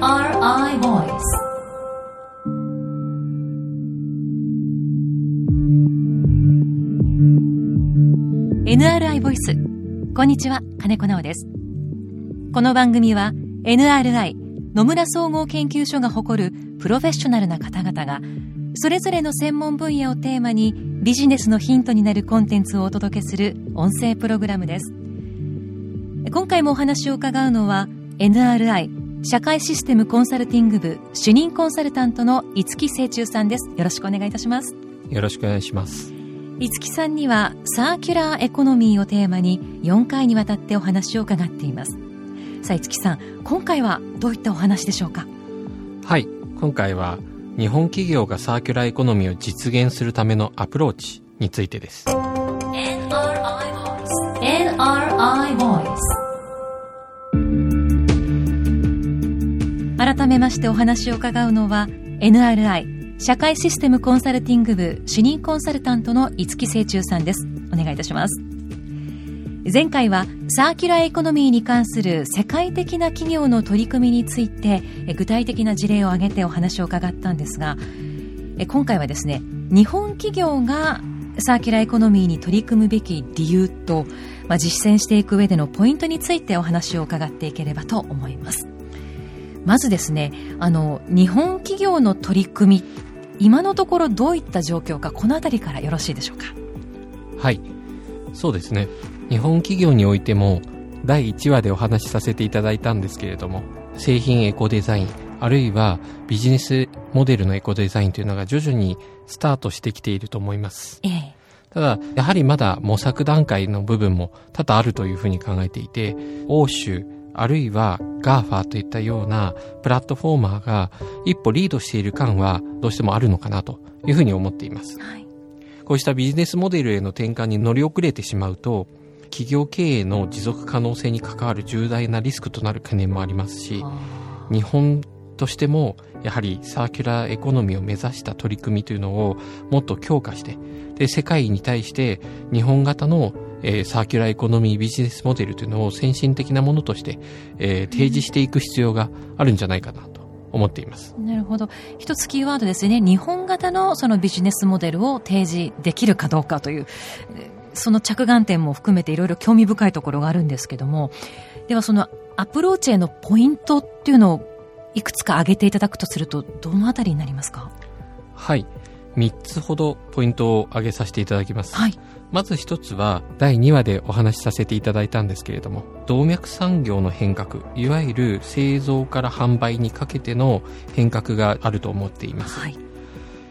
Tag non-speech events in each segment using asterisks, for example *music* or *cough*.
NRI Voice. NRI ボイスこんにちは金子直ですこの番組は NRI 野村総合研究所が誇るプロフェッショナルな方々がそれぞれの専門分野をテーマにビジネスのヒントになるコンテンツをお届けする音声プログラムです。今回もお話を伺うのは NRI 社会システムコンサルティング部主任コンサルタントの五木清中さんです。よろしくお願いいたします。よろしくお願いします。五木さんにはサーキュラーエコノミーをテーマに4回にわたってお話を伺っています。さあ五木さん今回はどういったお話でしょうか？はい今回は日本企業がサーキュラーエコノミーを実現するためのアプローチについてです NRI Voice NRI Voice 改めましてお話を伺うのは NRI 社会システムコンサルティング部主任コンサルタントの五木清中さんです。お願いいたします。前回はサーキュラーエコノミーに関する世界的な企業の取り組みについて具体的な事例を挙げてお話を伺ったんですが今回はですね日本企業がサーキュラーエコノミーに取り組むべき理由と、まあ、実践していく上でのポイントについてお話を伺っていければと思います。まずですねあの日本企業の取り組み今のところどういった状況かこの辺りからよろしいでしょうか？はい。そうですね。日本企業においても第1話でお話しさせていただいたんですけれども製品エコデザインあるいはビジネスモデルのエコデザインというのが徐々にスタートしてきていると思います、ええ、ただやはりまだ模索段階の部分も多々あるというふうに考えていて欧州あるいは GAFA といったようなプラットフォーマーが一歩リードしている感はどうしてもあるのかなというふうに思っています、はい、こうしたビジネスモデルへの転換に乗り遅れてしまうと企業経営の持続可能性に関わる重大なリスクとなる懸念もありますし日本としてもやはりサーキュラーエコノミーを目指した取り組みというのをもっと強化してで世界に対して日本型のえー、サーキュラーエコノミービジネスモデルというのを先進的なものとして、えー、提示していく必要があるんじゃないかなと思っています。なるほど。一つキーワードですね。日本型のそのビジネスモデルを提示できるかどうかという、その着眼点も含めていろいろ興味深いところがあるんですけども、ではそのアプローチへのポイントっていうのをいくつか挙げていただくとすると、どのあたりになりますか？はい。3つほどポイントを挙げさせていただきます。はい。まず1つは、第2話でお話しさせていただいたんですけれども、動脈産業の変革、いわゆる製造から販売にかけての変革があると思っています。はい。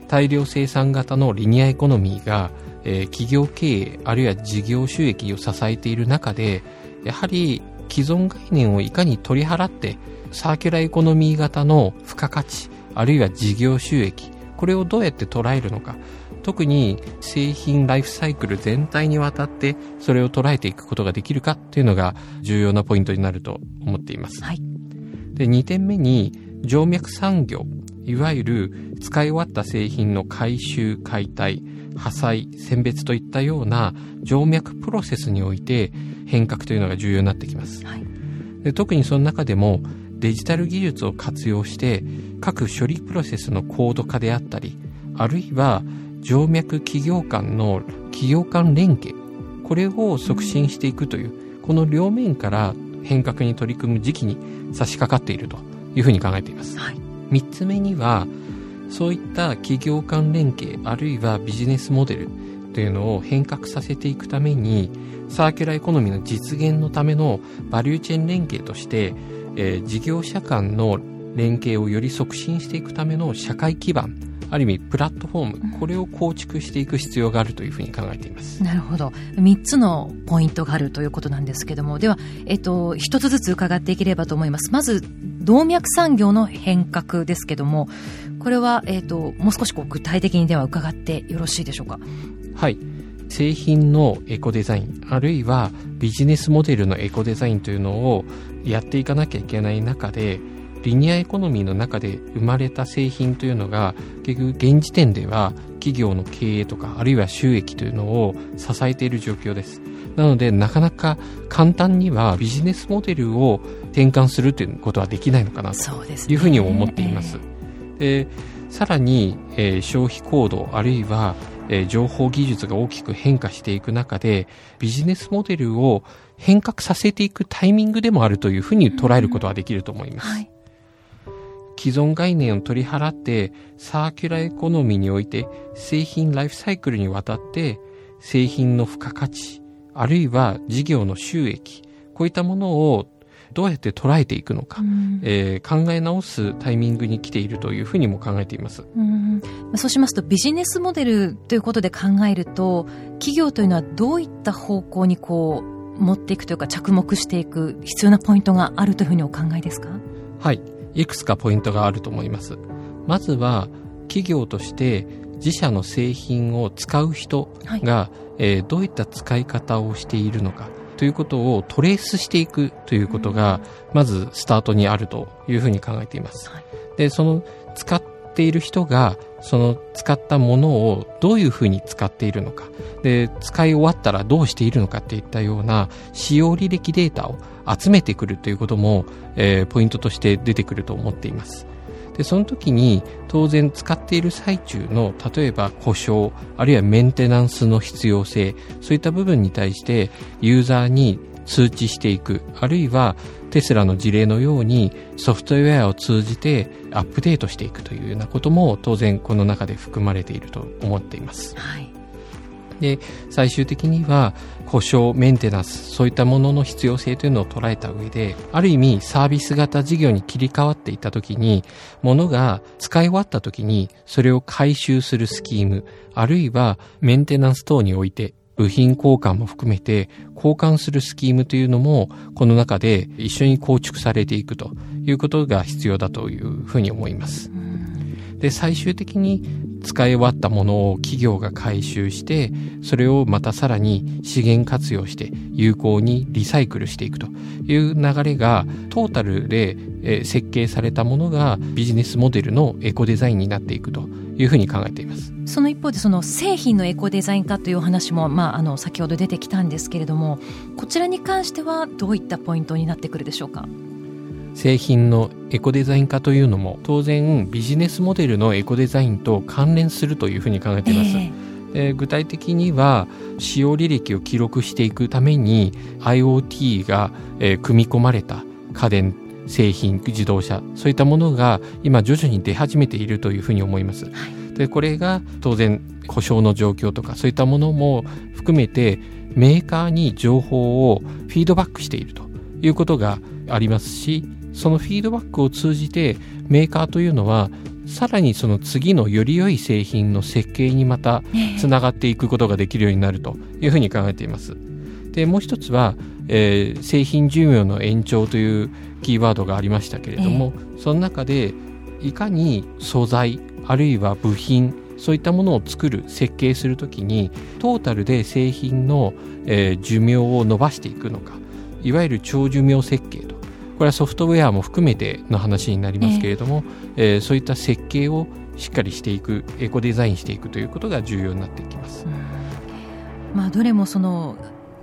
大量生産型のリニアエコノミーがえー、企業経営あるいは事業収益を支えている中でやはり既存概念をいかに取り払ってサーキュラーエコノミー型の付加価値あるいは事業収益これをどうやって捉えるのか特に製品ライフサイクル全体にわたってそれを捉えていくことができるかっていうのが重要なポイントになると思っています。はい、で2点目に静脈産業いわゆる使い終わった製品の回収解体破砕、選別といったような静脈プロセスにおいて変革というのが重要になってきます。はい、で特にその中でもデジタル技術を活用して各処理プロセスの高度化であったり、あるいは静脈企業間の企業間連携、これを促進していくという、この両面から変革に取り組む時期に差し掛かっているというふうに考えています。はい、3つ目には、そういった企業間連携あるいはビジネスモデルというのを変革させていくためにサーキュラーエコノミーの実現のためのバリューチェーン連携として、えー、事業者間の連携をより促進していくための社会基盤ある意味プラットフォーム、これを構築していく必要があるというふうに考えています。なるほど。3つのポイントがあるということなんですけども、では、えっと、一つずつ伺っていければと思います。まず、動脈産業の変革ですけども、これは、えっと、もう少しこう具体的にでは伺ってよろしいでしょうか？はい。製品のエコデザイン、あるいはビジネスモデルのエコデザインというのをやっていかなきゃいけない中で、リニアエコノミーの中で生まれた製品というのが結局現時点では企業の経営とかあるいは収益というのを支えている状況ですなのでなかなか簡単にはビジネスモデルを転換するということはできないのかなというふうに思っています。でさらに、えー、消費行動あるいは、えー、情報技術が大きく変化していく中でビジネスモデルを変革させていくタイミングでもあるというふうに捉えることはできると思います。うんはい既存概念を取り払ってサーキュラエコノミーにおいて製品ライフサイクルにわたって製品の付加価値あるいは事業の収益こういったものをどうやって捉えていくのか、うん、えー、考え直すタイミングに来ているというふうにも考えています、うん、そうしますとビジネスモデルということで考えると企業というのはどういった方向にこう持っていくというか着目していく必要なポイントがあるというふうにお考えですか？はいいくつかポイントがあると思います。まずは企業として自社の製品を使う人が、はい、えー、どういった使い方をしているのかということをトレースしていくということが、まずスタートにあるというふうに考えています。で、その使っている人が、その使ったものをどういうふうに使っているのか、で、使い終わったらどうしているのかっていったような使用履歴データを集めてくるということも、えー、ポイントとして出てくると思っています。で、その時に当然使っている最中の例えば故障、あるいはメンテナンスの必要性、そういった部分に対してユーザーに通知していく、あるいはテスラの事例のようにソフトウェアを通じてアップデートしていくというようなことも当然この中で含まれていると思っています。はいで、最終的には故障、メンテナンス、そういったものの必要性というのを捉えた上で、ある意味サービス型事業に切り替わっていった時に、ものが使い終わった時に、それを回収するスキーム、あるいはメンテナンス等において、部品交換も含めて交換するスキームというのもこの中で一緒に構築されていくということが必要だというふうに思います。で、最終的に使い終わったものを企業が回収して、それをまたさらに資源活用して有効にリサイクルしていくという流れがトータルで設計されたものがビジネスモデルのエコデザインになっていくというふうに考えています。その一方でその製品のエコデザイン化というお話も、まあ、あの先ほど出てきたんですけれどもこちらに関してはどういったポイントになってくるでしょうか？製品のエコデザイン化というのも当然ビジネスモデルのエコデザインと関連するというふうに考えています。えー、具体的には使用履歴を記録していくために IoT が、えー、組み込まれた家電製品自動車そういったものが今徐々に出始めているというふうに思います。はい、でこれが当然故障の状況とかそういったものも含めてメーカーに情報をフィードバックしているということがありますしそのフィードバックを通じてメーカーというのはさらにその次のより良い製品の設計にまたつながっていくことができるようになるというふうに考えています。でもう一つは、えー、製品寿命の延長というキーワードがありましたけれども、その中でいかに素材あるいは部品そういったものを作る設計するときにトータルで製品の、えー、寿命を伸ばしていくのかいわゆる長寿命設計とこれはソフトウェアも含めての話になりますけれども、えー、えー、そういった設計をしっかりしていくエコデザインしていくということが重要になっていきます。まあ、どれもその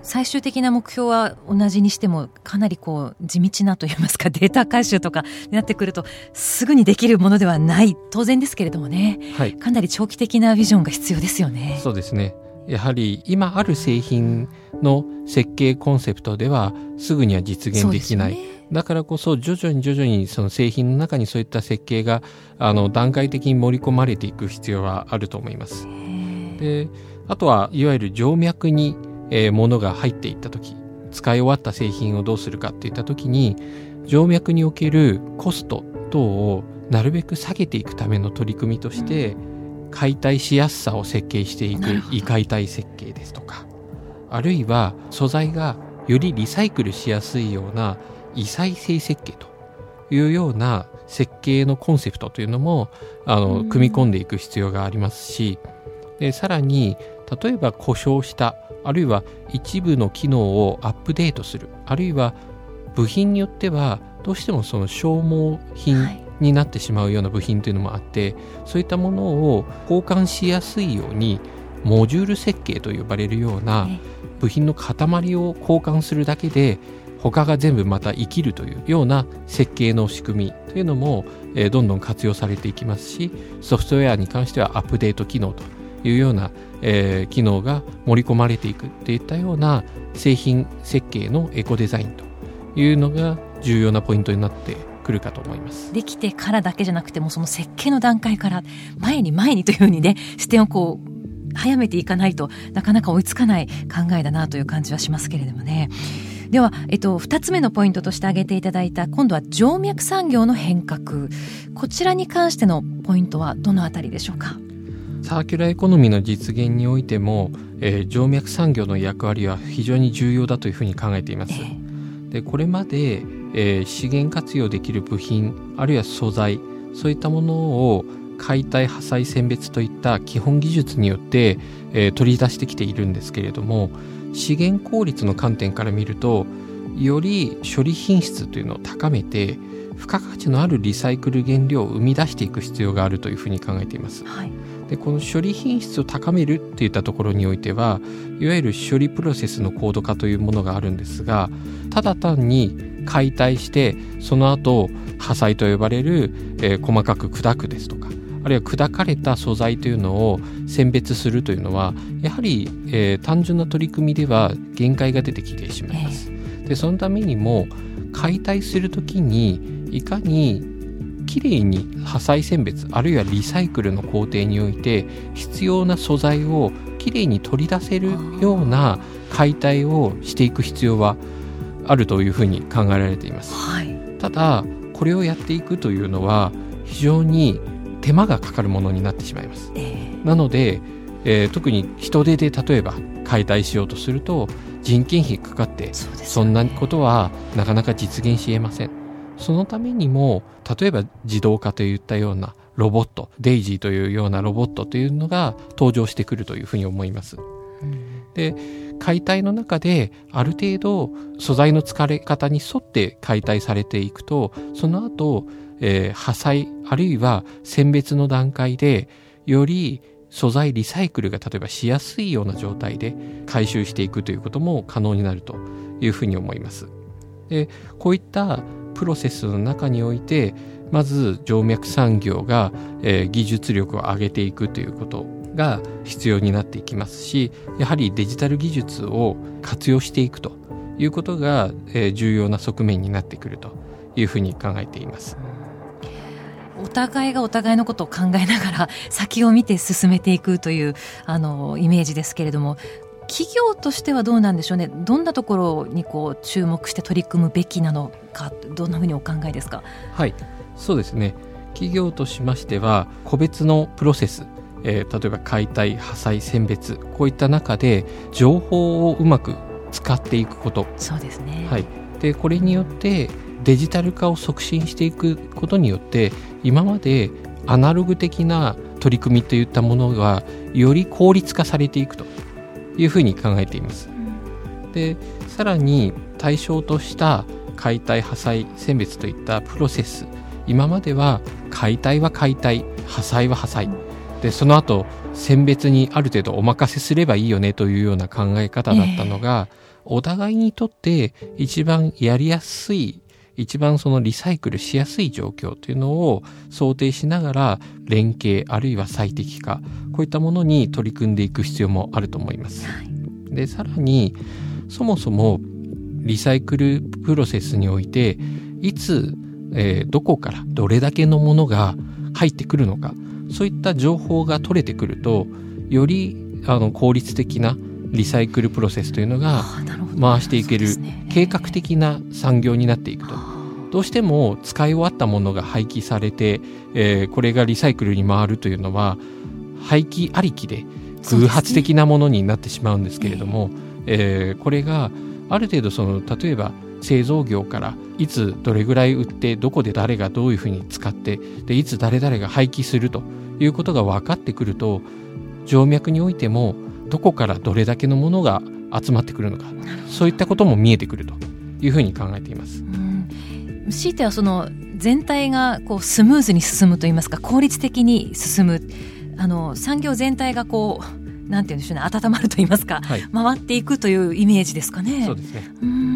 最終的な目標は同じにしてもかなりこう地道なといいますか *laughs* データ回収とかになってくるとすぐにできるものではない当然ですけれどもね、はい、かなり長期的なビジョンが必要ですよね。そうですねやはり今ある製品の設計コンセプトではすぐには実現できない。だからこそ徐々に徐々にその製品の中にそういった設計があの段階的に盛り込まれていく必要はあると思います。であとはいわゆる静脈に、えー、物が入っていった時使い終わった製品をどうするかっていった時に静脈におけるコスト等をなるべく下げていくための取り組みとして、解体しやすさを設計していく異解体設計ですとかあるいは素材がよりリサイクルしやすいような異再生設計というような設計のコンセプトというのもあの組み込んでいく必要がありますしでさらに例えば故障したあるいは一部の機能をアップデートするあるいは部品によってはどうしてもその消耗品になってしまうような部品というのもあってそういったものを交換しやすいようにモジュール設計と呼ばれるような部品の塊を交換するだけで他が全部また生きるというような設計の仕組みというのも、え、どんどん活用されていきますしソフトウェアに関してはアップデート機能というような、え、機能が盛り込まれていくといったような製品設計のエコデザインというのが重要なポイントになってくるかと思います。できてからだけじゃなくてもその設計の段階から前に前にというふうにね視点をこう早めていかないとなかなか追いつかない考えだなという感じはしますけれどもね。では、えっと、二つ目のポイントとして挙げていただいた、今度は静脈産業の変革。こちらに関してのポイントはどのあたりでしょうか？サーキュラーエコノミーの実現においても、えー、静脈産業の役割は非常に重要だというふうに考えています。えー、でこれまで、えー、資源活用できる部品、あるいは素材、そういったものを解体破砕選別といった基本技術によって、えー、取り出してきているんですけれども資源効率の観点から見るとより処理品質というのを高めて付加価値のあるリサイクル原料を生み出していく必要があるというふうに考えています。はい、でこの処理品質を高めるっていったところにおいてはいわゆる処理プロセスの高度化というものがあるんですがただ単に解体してその後破砕と呼ばれる、えー、細かく砕くですとかあるいは砕かれた素材というのを選別するというのはやはり、えー、単純な取り組みでは限界が出てきてしまいます。でそのためにも解体する時にいかにきれいに破砕選別あるいはリサイクルの工程において必要な素材をきれいに取り出せるような解体をしていく必要はあるというふうに考えられています。はい、ただこれをやっていくというのは非常に手間がかかるものになってしまいます。えー、なので、えー、特に人手で例えば解体しようとすると人件費かかってそ,、んなことはなかなか実現しえません。そのためにも例えば自動化といったようなロボットデイジーというようなロボットというのが登場してくるというふうに思います。うん、で解体の中である程度素材の疲れ方に沿って解体されていくとその後えー、破砕あるいは選別の段階でより素材リサイクルが例えばしやすいような状態で回収していくということも可能になるというふうに思います。でこういったプロセスの中においてまず静脈産業が、えー、技術力を上げていくということが必要になっていきますしやはりデジタル技術を活用していくということが、えー、重要な側面になってくるというふうに考えています。お互いがお互いのことを考えながら *laughs* 先を見て進めていくというあのイメージですけれども企業としてはどうなんでしょうね。どんなところにこう注目して取り組むべきなのかどんなふうにお考えですか？はい。そうですね。企業としましては個別のプロセスえー、例えば解体破砕選別こういった中で情報をうまく使っていくこと。そうですね、はい、でこれによってデジタル化を促進していくことによって今までアナログ的な取り組みといったものがより効率化されていくというふうに考えています。でさらに対象とした解体破砕選別といったプロセス今までは解体は解体破砕は破砕。でその後選別にある程度お任せすればいいよねというような考え方だったのが、えー、お互いにとって一番やりやすい一番そのリサイクルしやすい状況というのを想定しながら連携あるいは最適化こういったものに取り組んでいく必要もあると思います。でさらにそもそもリサイクルプロセスにおいていつ、えー、どこからどれだけのものが入ってくるのかそういった情報が取れてくるとよりあの効率的なリサイクルプロセスというのが回していける計画的な産業になっていくと。どうしても使い終わったものが廃棄されて、えー、これがリサイクルに回るというのは廃棄ありきで偶発的なものになってしまうんですけれども、ねえー、これがある程度その例えば製造業からいつどれぐらい売ってどこで誰がどういうふうに使ってでいつ誰々が廃棄するということが分かってくると静脈においてもどこからどれだけのものが集まってくるのかそういったことも見えてくるというふうに考えています。強いてはその全体がこうスムーズに進むといいますか効率的に進む。あの産業全体がこうなんて言うんでしょうね温まるといいますか、はい、回っていくというイメージですかね。そうですね。うん。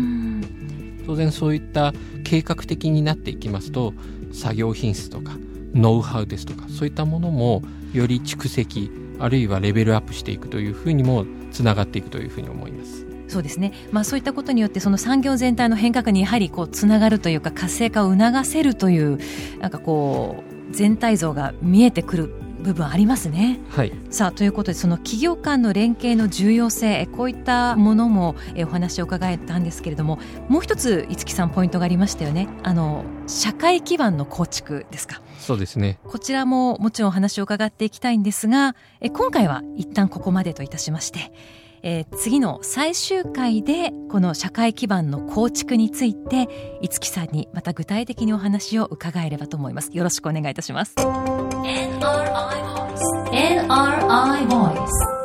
然そういった計画的になっていきますと作業品質とかノウハウですとかそういったものもより蓄積あるいはレベルアップしていくというふうにもつながっていくというふうに思います。そうですね、まあ、そういったことによってその産業全体の変革にやはりこうつながるというか活性化を促せるというなんかこう全体像が見えてくる部分ありますね。はい、さあということでその企業間の連携の重要性こういったものもお話を伺えたんですけれどももう一つ五木さんポイントがありましたよねあの社会基盤の構築ですか。そうですね。こちらももちろんお話を伺っていきたいんですがえ今回は一旦ここまでといたしまして。えー、次の最終回でこの社会基盤の構築について五木さんにまた具体的にお話を伺えればと思います。よろしくお願いいたします。NRI Voice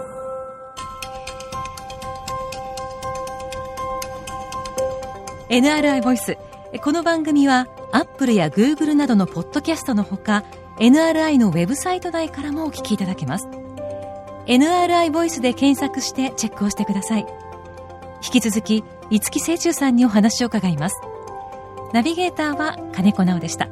NRI Voice この番組はアップルやグーグルなどのポッドキャストのほか NRI のウェブサイト内からもお聞きいただけます。NRI ボイスで検索してチェックをしてください。引き続き五木清中さんにお話を伺います。ナビゲーターは金子直でした。